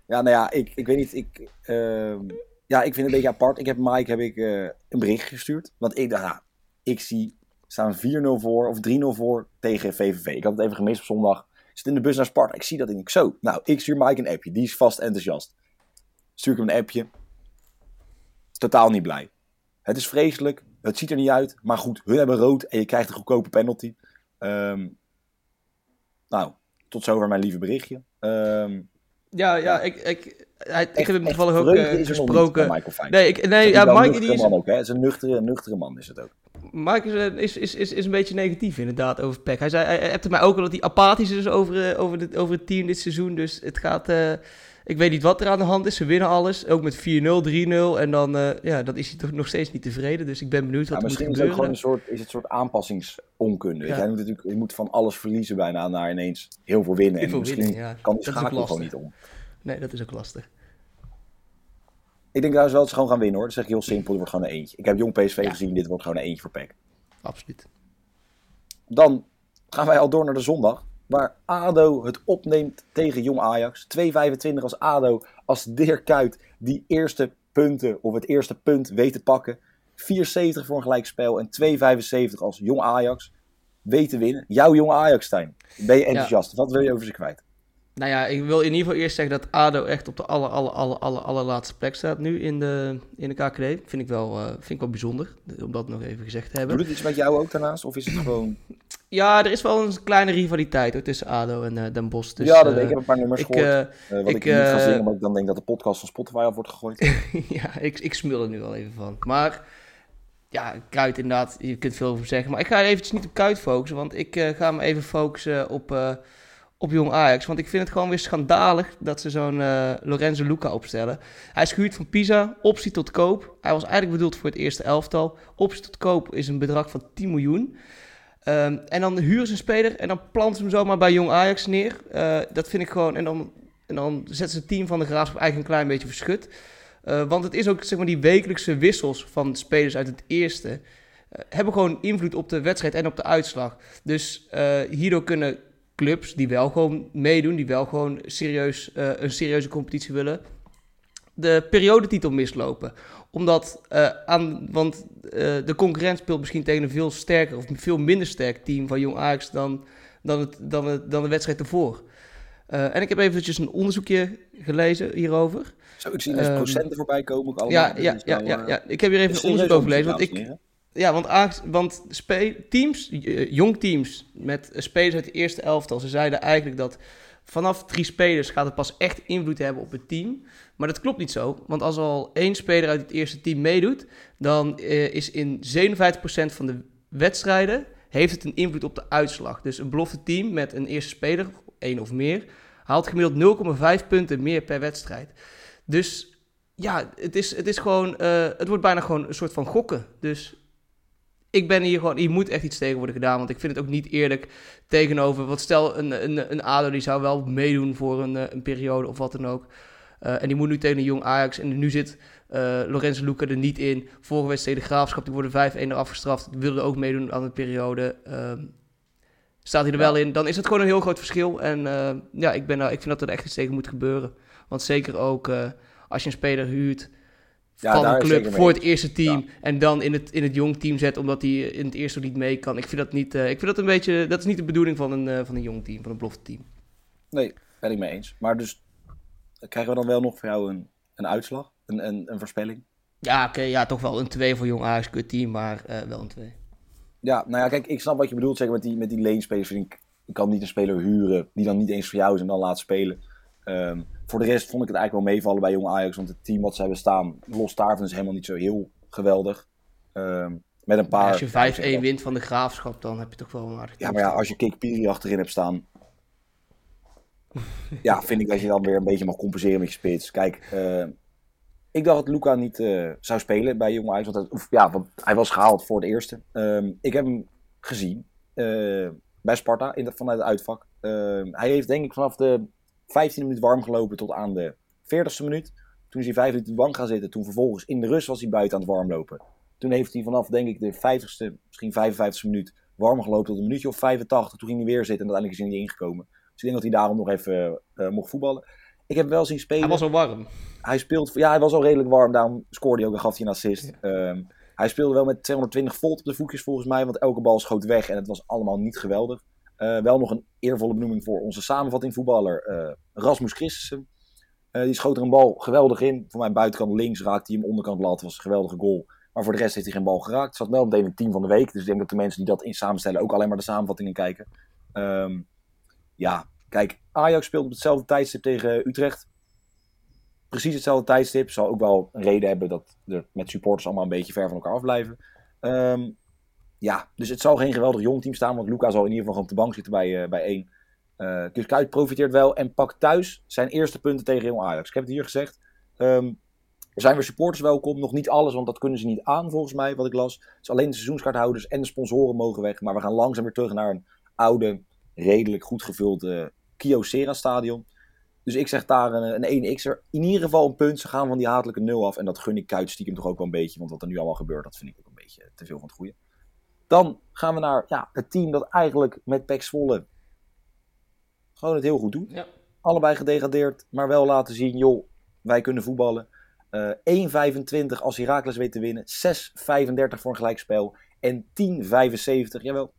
Ja, nou ja, ik, ik weet niet. Ik, ehm, ja, ik vind het een beetje apart. Ik heb Mike heb ik, eh, een bericht gestuurd. Want ik dacht, ik zie staan 4-0 voor of 3-0 voor tegen VVV. Ik had het even gemist op zondag. Zit in de bus naar Sparta. Ik zie dat en ik zo. Nou, ik stuur Mike een appje. Die is vast enthousiast. Stuur ik hem een appje. Totaal niet blij. Het is vreselijk. Het ziet er niet uit. Maar goed, hun hebben rood en je krijgt een goedkope penalty. Ehm, nou, tot zover mijn lieve berichtje. Ehm, Ja, ja, ik, ik, hij, ik heb hem toevallig ook eh, gesproken. van Michael Fijn. Nee, ik, nee Het ja, Mike, die is, man ook, hè? Het is een nuchtere, nuchtere man, is het ook. Mike is, eh, is, is, is, een beetje negatief inderdaad over PEC. Hij zei, hij appte mij ook al dat hij apathisch is over, eh, over, de, over het team dit seizoen. Dus het gaat, ik weet niet wat er aan de hand is. Ze winnen alles, ook met 4-0, 3-0. En dan, eh, ja, dan is hij toch nog steeds niet tevreden. Dus ik ben benieuwd Ja, wat er moet misschien is het gewoon een soort, is het soort aanpassingsonkunde. Ja. Moet natuurlijk, je moet van alles verliezen bijna naar ineens heel veel winnen. Heel en veel misschien winnen, ja. kan die schakel gewoon niet om. Nee, dat is ook lastig. Ik denk trouwens wel dat ze gewoon gaan winnen hoor. Dat zeg ik heel simpel, het wordt gewoon een eentje. Ik heb jong PSV Ja. gezien, dit wordt gewoon een eentje voor PEC. Absoluut. Dan gaan wij al door naar de zondag. Waar ADO het opneemt tegen Jong Ajax. 2,25 als ADO. Als Dirk Kuyt die eerste punten of het eerste punt weet te pakken. 4,70 voor een gelijkspel. En 2,75 als Jong Ajax weet te winnen. Jouw Jong Ajax, Stijn. Ben je enthousiast? Wat wil je over ze kwijt? Nou ja, ik wil in ieder geval eerst zeggen dat ADO echt op de aller, aller, aller, aller, allerlaatste plek staat nu in de, in de KKD. Vind ik, wel, eh, vind ik wel bijzonder, om dat nog even gezegd te hebben. Doet het iets met jou ook daarnaast? Of is het gewoon... Ja, er is wel een kleine rivaliteit hoor, tussen ADO en eh, Den Bosch. Dus, ja, dat, eh, ik heb een paar nummers ik, gehoord. eh, wat ik, ik, niet ga zingen, maar ik dan denk dat de podcast van Spotify af wordt gegooid. ja, ik, ik smul er nu al even van. Maar ja, Kuit inderdaad, je kunt veel over zeggen. Maar ik ga eventjes niet op Kuit focussen, want ik ga me even focussen op, op Jong Ajax. Want ik vind het gewoon weer schandalig dat ze zo'n Lorenzo Luca opstellen. Hij is gehuurd van Pisa, optie tot koop. Hij was eigenlijk bedoeld voor het eerste elftal. Optie tot koop is een bedrag van 10 miljoen. Ehm, en dan huren ze een speler en dan planten ze hem zomaar bij Jong Ajax neer. Eh, dat vind ik gewoon... En dan, en dan zetten ze het team van de Graafschap eigenlijk een klein beetje verschut. Eh, want het is ook zeg maar, die wekelijkse wissels van spelers uit het eerste. eh, hebben gewoon invloed op de wedstrijd en op de uitslag. Dus hierdoor kunnen clubs die wel gewoon meedoen, die wel gewoon serieus, een serieuze competitie willen, de periodetitel mislopen. Omdat, eh, aan, want eh, de concurrent speelt misschien tegen een veel sterker of veel minder sterk team van Jong Ajax dan, dan, het, dan, het, dan de wedstrijd ervoor. Eh, en ik heb eventjes een onderzoekje gelezen hierover. Zo, ik zie dus Ehm, procenten voorbij komen. Ook allemaal. Ja, ja, ja, ja, ja, ik heb hier even een onderzoek over gelezen. Want ik, ja, want, aange- want teams, jong teams met spelers uit de eerste elftal, ze zeiden eigenlijk dat vanaf drie spelers gaat het pas echt invloed hebben op het team. Maar dat klopt niet zo, want als al één speler uit het eerste team meedoet, dan eh, is in 57% van de wedstrijden heeft het een invloed op de uitslag. Dus een belofte team met een eerste speler, één of meer, haalt gemiddeld 0,5 punten meer per wedstrijd. Dus ja, het is, het is gewoon, eh, het wordt bijna gewoon een soort van gokken. Dus ik ben hier gewoon, hier moet echt iets tegen worden gedaan. Want ik vind het ook niet eerlijk tegenover, wat stel een, een, een ADO die zou wel meedoen voor een, eh, een periode of wat dan ook. Eh, en die moet nu tegen een jong Ajax. En nu zit eh Lorenzo Luca er niet in. Vorige wedstrijd de Graafschap, die worden 5-1 eraf gestraft. Die wilden ook meedoen aan de periode. Ehm, staat hij er wel in, dan is het gewoon een heel groot verschil. En ja, ik, ben, ik vind dat er echt iets tegen moet gebeuren. Want zeker ook als je een speler huurt Ja, van een club voor het eerste team en dan in het, in het jong team zet omdat hij in het eerste niet mee kan. Ik vind dat niet, eh, ik vind dat een beetje, dat is niet de bedoeling van een, eh, van een jong team, van een belofte team. Nee, ben ik mee eens. Maar dus krijgen we dan wel nog voor jou een, een uitslag? Een, een, een voorspelling? Ja, oké, ja, toch wel een 2 voor jong Ajax, team, maar eh, wel een 2. Ja, nou ja, kijk, ik snap wat je bedoelt. Zeg, met die, met die vind ik, kan niet een speler huren die dan niet eens voor jou is en dan laten spelen. Ehm, voor de rest vond ik het eigenlijk wel meevallen bij Jong Ajax. Want het team wat ze hebben staan, los daarvan, is helemaal niet zo heel geweldig. Ehm, met een paar... als je ja, 5-1 ik zeg dat- wint van de graafschap, dan heb je toch wel een aardig Ja, maar ja, als je Kik Piri achterin hebt staan... ja, vind ik dat je dan weer een beetje mag compenseren met je spits. Kijk, eh, ik dacht dat Luca niet eh, zou spelen bij Jong Ajax. Want, hij- of, ja, want hij was gehaald voor het eerste. Ehm, ik heb hem gezien eh, bij Sparta in de, vanuit het uitvak. Hij heeft denk ik vanaf de 15e minuut warm gelopen tot aan de 40e minuut. Toen is hij vijf minuten op de bank gaan zitten. Toen vervolgens in de rust was hij buiten aan het warmlopen. Toen heeft hij vanaf, denk ik, de 50ste, misschien 55ste minuut warm gelopen tot een minuutje of 85. Toen ging hij weer zitten en uiteindelijk is hij niet ingekomen. Dus ik denk dat hij daarom nog even uh, mocht voetballen. Ik heb wel zien spelen. Hij was al warm. Hij speelt, ja, hij was al redelijk warm. Daarom scoorde hij ook en gaf hij een assist. Ja. Um, hij speelde wel met 220 volt op de voetjes volgens mij. Want elke bal schoot weg en het was allemaal niet geweldig. Uh, wel nog een eervolle benoeming voor onze samenvatting voetballer uh, Rasmus Christensen. Uh, die schoot er een bal geweldig in. Voor mijn buitenkant links raakte hij hem onderkant lat. was een geweldige goal. Maar voor de rest heeft hij geen bal geraakt. Zat wel meteen in het team van de week. Dus ik denk dat de mensen die dat in samenstellen ook alleen maar de samenvattingen kijken. Um, ja, kijk, Ajax speelt op hetzelfde tijdstip tegen Utrecht. Precies hetzelfde tijdstip. Zal ook wel een reden hebben dat er met supporters allemaal een beetje ver van elkaar afblijven. Um, ja, dus het zal geen geweldig jong team staan. Want Luca zal in ieder geval gewoon op de bank zitten bij, uh, bij één. Uh, dus profiteert wel en pakt thuis zijn eerste punten tegen Jong Ajax. Ik heb het hier gezegd. Um, er zijn weer supporters welkom. Nog niet alles, want dat kunnen ze niet aan volgens mij, wat ik las. Dus alleen de seizoenskaarthouders en de sponsoren mogen weg. Maar we gaan langzaam weer terug naar een oude, redelijk goed gevuld uh, Kyocera stadion. Dus ik zeg daar een, een 1x'er. In ieder geval een punt. Ze gaan van die hatelijke 0 af. En dat gun ik Kuit stiekem toch ook wel een beetje. Want wat er nu allemaal gebeurt, dat vind ik ook een beetje te veel van het goede. Dan gaan we naar ja, het team dat eigenlijk met Pek Zwolle gewoon het heel goed doet. Ja. Allebei gedegradeerd, maar wel laten zien, joh, wij kunnen voetballen. Uh, 1,25 als Heracles weet te winnen. 6,35 voor een gelijkspel. En 10,75, jawel, 10,75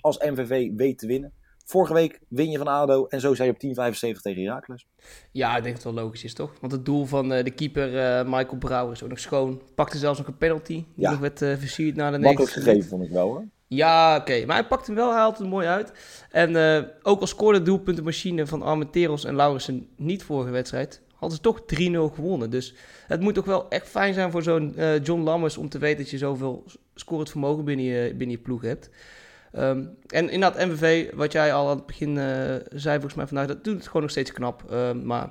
als MVV weet te winnen. Vorige week win je van ADO en zo zei je op 10,75 tegen Heracles. Ja, ik denk dat het wel logisch is, toch? Want het doel van uh, de keeper uh, Michael Brouwer is ook nog schoon. Pakte zelfs nog een penalty, die Ja. nog werd uh, versierd na de Makkelijk 90 gegeven vond ik wel hoor. Ja, oké. Maar hij pakt hem wel, hij haalt het mooi uit. En eh, ook al scoorde de doelpuntenmachine van Armenteros en Laurensen niet vorige wedstrijd, hadden ze toch 3-0 gewonnen. Dus het moet toch wel echt fijn zijn voor zo'n eh, John Lammers om te weten dat je zoveel scorend vermogen binnen je, binnen je ploeg hebt. Ehm, en inderdaad, MVV, wat jij al aan het begin eh, zei volgens mij vandaag, dat doet het gewoon nog steeds knap. Ehm, maar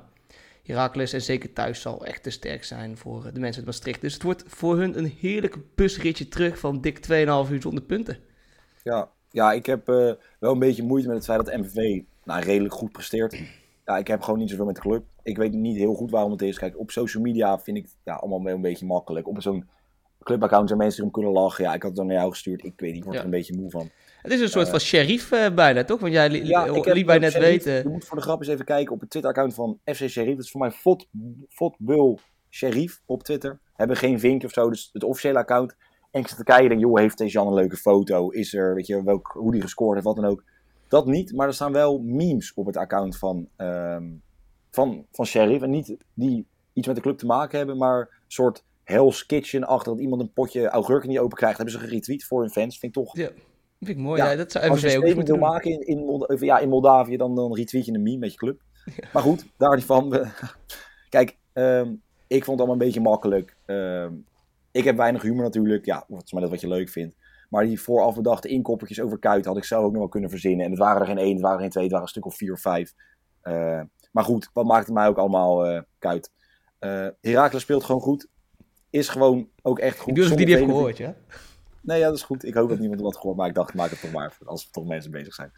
Heracles en zeker thuis zal echt te sterk zijn voor de mensen uit Maastricht. Dus het wordt voor hun een heerlijk busritje terug van dik 2,5 uur zonder punten. Ja, ja ik heb eh, wel een beetje moeite met het feit dat MVV nou, redelijk goed presteert. Ja, ik heb gewoon niet zoveel met de club. Ik weet niet heel goed waarom het is. Kijk, op social media vind ik het ja, allemaal een beetje makkelijk. Op zo'n clubaccount zijn mensen die om kunnen lachen. Ja, ik had het dan naar jou gestuurd. Ik weet niet, ik word Ja. er een beetje moe van. Het is een soort Eh, van sheriff eh, bijna, toch? Want jij li- Ja, heb liet mij net Sheriff- weten. Je moet voor de grap eens even kijken op het Twitter-account van FC Sheriff. Dat is voor mij Fot, Fotbul Sheriff op Twitter. Hebben geen vinkje of zo, dus het officiële account. En ik zit te kijken denk, joh, heeft deze Jan een leuke foto? Is er, weet je, welk, hoe die gescoord heeft, wat dan ook. Dat niet, maar er staan wel memes op het account van, ehm, van, van Sheriff. En niet die iets met de club te maken hebben, maar een soort Hell's Kitchen achter dat iemand een potje augurken niet open krijgt. Hebben ze geretweet voor hun fans. Vind ik toch Ja, vind ik mooi. Ja, Ja, dat zou als je ook wil doen. maken in, in, Molda- of ja, in Moldavië, dan, dan retweet je een meme met je club. Maar goed, daar niet van. Kijk, ehm, ik vond het allemaal een beetje makkelijk. Ehm, ik heb weinig humor natuurlijk. Ja, dat is maar net wat je leuk vindt. Maar die vooraf bedachte inkoppertjes over Kuit had ik zelf ook nog wel kunnen verzinnen. En het waren er geen één, het waren er geen twee, het waren een stuk of vier of vijf. Eh, maar goed, wat maakt het mij ook allemaal eh Kuit? Eh Herakles speelt gewoon goed. Is gewoon ook echt goed. Ik doe alsof die die heeft gehoord, ja? Nee, ja, dat is goed. Ik hoop dat niemand wat gehoord, maar ik dacht, maak het toch maar, als er toch mensen bezig zijn.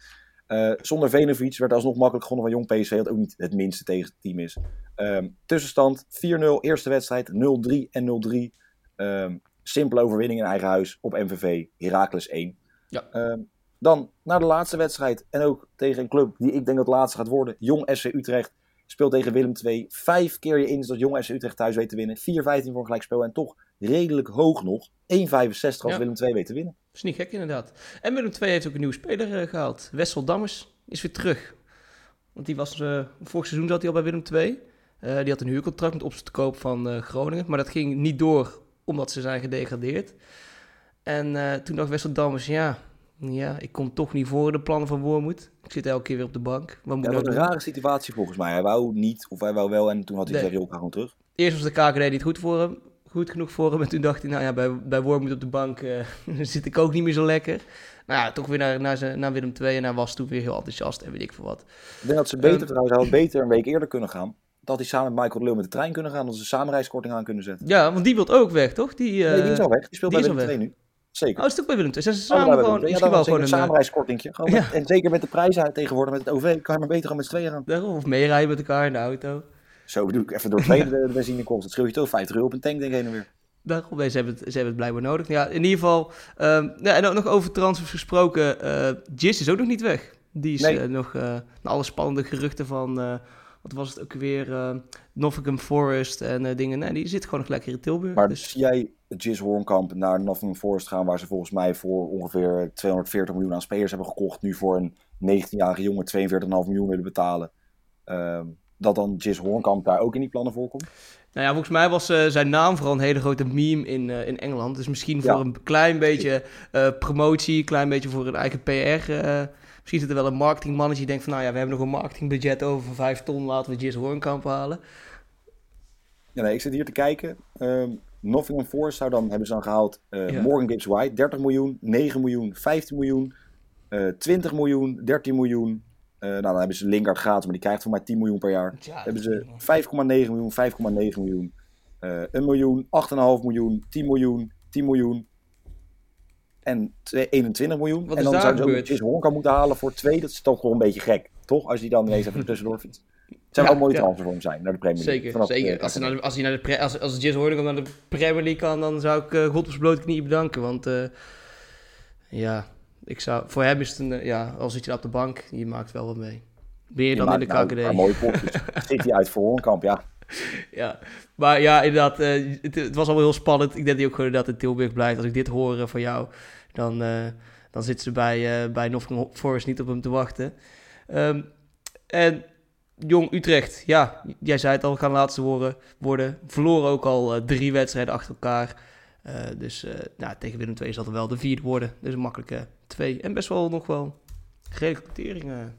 Eh, zonder Venovic werd alsnog makkelijk gewonnen van Jong PSV, dat ook niet het minste tegen het team is. Ehm, tussenstand 4-0, eerste wedstrijd 0-3 en 0-3. Ehm, simpele overwinning in eigen huis op MVV, Heracles 1. Ja. Ehm, dan naar de laatste wedstrijd en ook tegen een club die ik denk dat laatste gaat worden. Jong FC Utrecht speelt tegen Willem II. Vijf keer je in dat Jong FC Utrecht thuis weet te winnen. 4-15 voor een gelijkspel en toch redelijk hoog nog. 1,65 als Ja. Willem II weet te winnen. Dat is niet gek inderdaad. En Willem II heeft ook een nieuwe speler eh, gehaald. Wessel Dammers is weer terug. Want die was, eh, vorig seizoen zat hij al bij Willem II. Eh, die had een huurcontract met opzet te koop van Groningen. Maar dat ging niet door omdat ze zijn gedegradeerd. En toen dacht Wessel Dammers, ja, ja, ik kom toch niet voor de plannen van Wormoed. Ik zit elke keer weer op de bank. Wat moet Ja, dat nou was een rare situatie volgens mij. Hij wou niet, of hij wou wel, en toen had hij Nee. gezegd, joh, gewoon terug. Eerst was de KKD niet goed voor hem. Goed genoeg voor hem. En toen dacht hij, nou ja, bij, bij Wormoed op de bank eh, zit ik ook niet meer zo lekker. Nou ja, toch weer naar, naar, zijn, naar Willem II. En hij was toen weer heel enthousiast en weet ik veel wat. Ik denk dat ze beter Ehm. trouwens, had beter een week eerder kunnen gaan. Dat hij samen met Michael de Leeuw met de trein kunnen gaan, dat ze een samenreiskorting aan kunnen zetten. Ja, want die wil ook weg, toch? Die, eh, nee, die is al weg. Die speelt die bij al II nu. Zeker. Oh, is het ook bij Willem II? Ze samen gewoon, misschien ja, wel gewoon een... eh, samenreiskortingje. Gewoon met- En zeker met de prijzen tegenwoordig met het OV, kan je maar beter gewoon met z'n tweeën gaan. daarom, Of meerijden met elkaar in de auto. Zo bedoel ik even door twee de, de benzinekosten. Het scheelt je toch 50 euro op een tank, denk ik, heen en weer. Daarom, ze hebben, het, ze hebben het blijkbaar nodig. Ja, in ieder geval, ja, en ook nog over transfers gesproken. eh Jis is ook nog niet weg. Die is Nee. eh, nog, eh alle spannende geruchten van, eh, wat was het ook weer, eh Nottingham Forest en eh, dingen. Nee, die zit gewoon nog lekker in Tilburg. Maar dus, jij Jis Hornkamp naar Nottingham Forest gaan, waar ze volgens mij voor ongeveer 240 miljoen aan spelers hebben gekocht, nu voor een 19-jarige jongen 42,5 miljoen willen betalen. Ehm, dat dan Jis Hornkamp daar ook in die plannen voorkomt? nou ja, volgens mij was eh, zijn naam vooral een hele grote meme in, eh, in Engeland. Dus misschien Ja. voor een klein beetje eh, promotie, een klein beetje voor een eigen PR. misschien zit er wel een marketingmannetje die denkt van, nou ja, we hebben nog een marketingbudget over van 5 ton, laten we Jis Hoornkamp halen. Ja, nee, ik zit hier te kijken. Ehm Nottingham Forest zou dan, hebben ze dan gehaald eh, Ja. Morgan Gibbs White, 30 miljoen, 9 miljoen, 15 miljoen, eh 20 miljoen, 13 miljoen. Eh, nou, dan hebben ze Lingard gratis, maar die krijgt voor mij 10 miljoen per jaar. Ja, hebben ze 5,9 miljoen, 5,9 miljoen, eh 1 miljoen, 8,5 miljoen, 10 miljoen, 10 miljoen en twee- 21 miljoen. Wat en dan zouden ze ook? Chris Honka moeten halen voor 2. Dat is toch wel een beetje gek, toch? Als hij dan ineens even tussendoor fietst. Het zou wel een mooie transfer voor hem zijn, naar de Premier League. Zeker, zeker. Als, hij naar de, als, hij naar de, als, als Jis Hoornkamp naar de Premier League kan, dan zou ik eh God op zijn blote knieën bedanken. Want eh, ja, ik zou, voor hem is het een, eh, ja, al zit je op de bank, je maakt wel wat mee. Meer dan in de nou KKD. een paar mooie potjes. Zit hij uit voor Hornkamp, ja. Ja, maar ja, inderdaad, eh, het, het was allemaal heel spannend. Ik denk dat ook gewoon inderdaad in Tilburg blijft. Als ik dit hoor van jou, dan, eh, dan zitten ze bij, eh bij Nottingham Forest niet op hem te wachten. Ehm, en Jong Utrecht, ja, jij zei het al, gaan laatste worden. worden. Verloren ook al eh, drie wedstrijden achter elkaar. Eh, dus eh, nou, tegen Willem II zal er wel de vierde worden. Dus een makkelijke twee. En best wel nog wel redelijke quoteringen.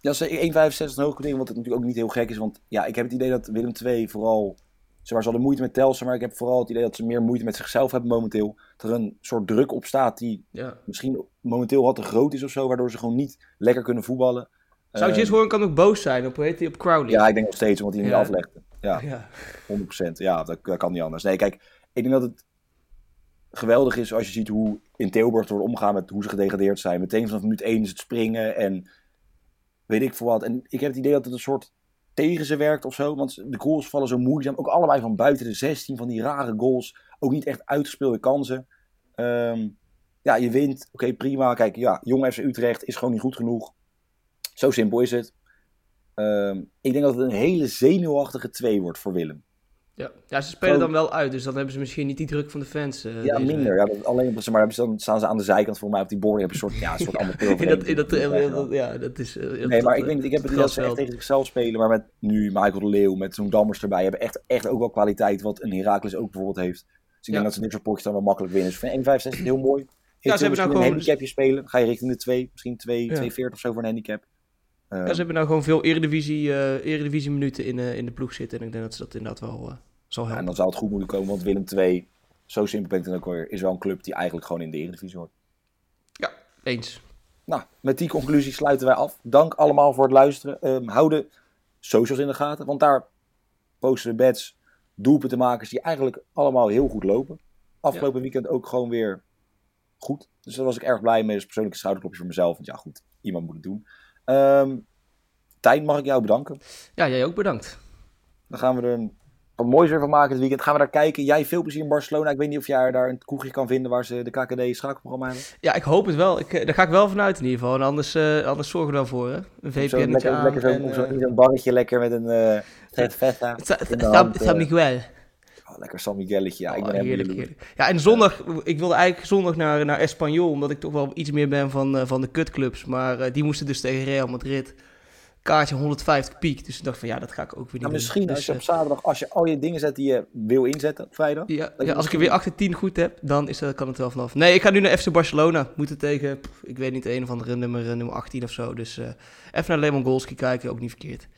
Ja, ze 1,65 een hoog quotering, wat het natuurlijk ook niet heel gek is. Want ja, ik heb het idee dat Willem II vooral... Ze hadden moeite met Telsen, maar ik heb vooral het idee dat ze meer moeite met zichzelf hebben momenteel. Dat er een soort druk op staat die Ja. misschien momenteel wat te groot is of zo, waardoor ze gewoon niet lekker kunnen voetballen. Zou Eh, Jis Hoorn kan ook boos zijn op, heet hij, op Crowley? Ja, ik denk nog steeds, omdat hij hem Ja. niet aflegde. Ja, ja. 100%. Ja, dat, dat kan niet anders. Nee, kijk, ik denk dat het geweldig is als je ziet hoe in Tilburg wordt omgaan met hoe ze gedegradeerd zijn. Meteen vanaf minuut 1 is het springen en weet ik veel wat. En ik heb het idee dat het een soort tegen ze werkt of zo. Want de goals vallen zo moeizaam. Ook allebei van buiten de 16 van die rare goals. Ook niet echt uitgespeelde kansen. Ehm, ja, je wint. Oké, prima. Kijk, ja, Jong FC Utrecht is gewoon niet goed genoeg. Zo simpel is het. Ehm, ik denk dat het een hele zenuwachtige 2 wordt voor Willem. Ja. ja, ze spelen Zo- dan wel uit, dus dan hebben ze misschien niet die druk van de fans. eh, Ja, minder. Ja, dat, alleen op, zeg maar, ze dan staan ze aan de zijkant voor mij op die boarding. Heb een soort, ja, een soort amateur. In dat, in dat, in dat- ja, dat is... eh, Nee, maar ik, denk, ik heb het idee dat ze echt tegen zichzelf spelen. Maar met nu Michael de Leeuw, met zo'n Dammers erbij, hebben echt, echt ook wel kwaliteit. Wat een Herakles ook bijvoorbeeld heeft. Dus ik Ja. denk dat ze dit soort potjes dan wel makkelijk winnen. Dus ik vind 1,65 heel mooi. Ja, ze hebben nou gewoon- een handicapje spelen. Ga je richting de 2, misschien 2, Ja. 2,40 of zo voor een handicap. Eh, Ja, ze hebben nou gewoon veel eredivisie, eh eredivisie minuten in, eh, in de ploeg zitten. En ik denk dat ze dat inderdaad wel eh, zal ja, en helpen. dan zou het goed moeten komen, want Willem 2, zo simpel ben ik dan ook weer, is wel een club die eigenlijk gewoon in de Eredivisie hoort. Eens. Nou, met die conclusie sluiten wij af. Dank allemaal voor het luisteren. Ehm hou de socials in de gaten, want daar posten we bets, doelpuntenmakers die eigenlijk allemaal heel goed lopen. Afgelopen weekend ook gewoon weer goed. Dus daar was ik erg blij mee. Dus persoonlijk een schouderklopje voor mezelf. Want ja, goed, iemand moet het doen. Ehm Tijn, mag ik jou bedanken. Ja, jij ook bedankt. Dan gaan we er een, wat moois weer van maken dit weekend. Gaan we daar kijken. Jij veel plezier in Barcelona. Ik weet niet of jij daar een kroegje kan vinden waar ze de KKD schakelprogramma hebben. Ja, ik hoop het wel. Ik, eh, daar ga ik wel vanuit in ieder geval. En anders, eh, anders zorgen we daarvoor. Hè. Een VPN lekker, aan. lekker zo, en, op zo, eh, zo'n barretje lekker met een feta. San, San eh, Miguel. Oh, lekker San Migueletje. Ja, ik Oh, ben helemaal heerlijk. Ja, en zondag, ik wilde eigenlijk zondag naar, naar Espanyol, omdat ik toch wel iets meer ben van, eh, van de kutclubs. Maar eh, die moesten dus tegen Real Madrid. Kaartje 150 piek. Dus ik dacht van ja, dat ga ik ook weer niet Nou, doen. misschien Dus, als je op eh, zaterdag, als je al je dingen zet die je wil inzetten vrijdag. ja, ja, als ik er misschien- weer 8 10 goed heb, dan is dat, kan het wel vanaf. Nee, ik ga nu naar FC Barcelona. Moeten tegen, ik weet niet, een of andere nummer, nummer 18 of zo. Dus even naar Lemon Golski kijken, ook niet verkeerd.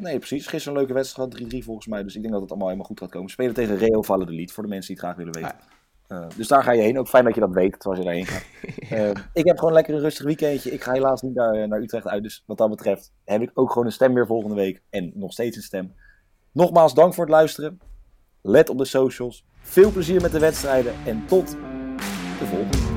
Nee, precies. Gisteren een leuke wedstrijd, 3-3 volgens mij. Dus ik denk dat het allemaal helemaal goed gaat komen. We spelen tegen Real Valladolid, voor de mensen die het graag willen weten. Eh, dus daar ga je heen. Ook fijn dat je dat weet, terwijl je daarheen gaat. Eh, ik heb gewoon lekker een rustig weekendje. Ik ga helaas niet naar, naar Utrecht uit. Dus wat dat betreft heb ik ook gewoon een stem weer volgende week. En nog steeds een stem. Nogmaals, dank voor het luisteren. Let op de socials. Veel plezier met de wedstrijden. En tot de volgende.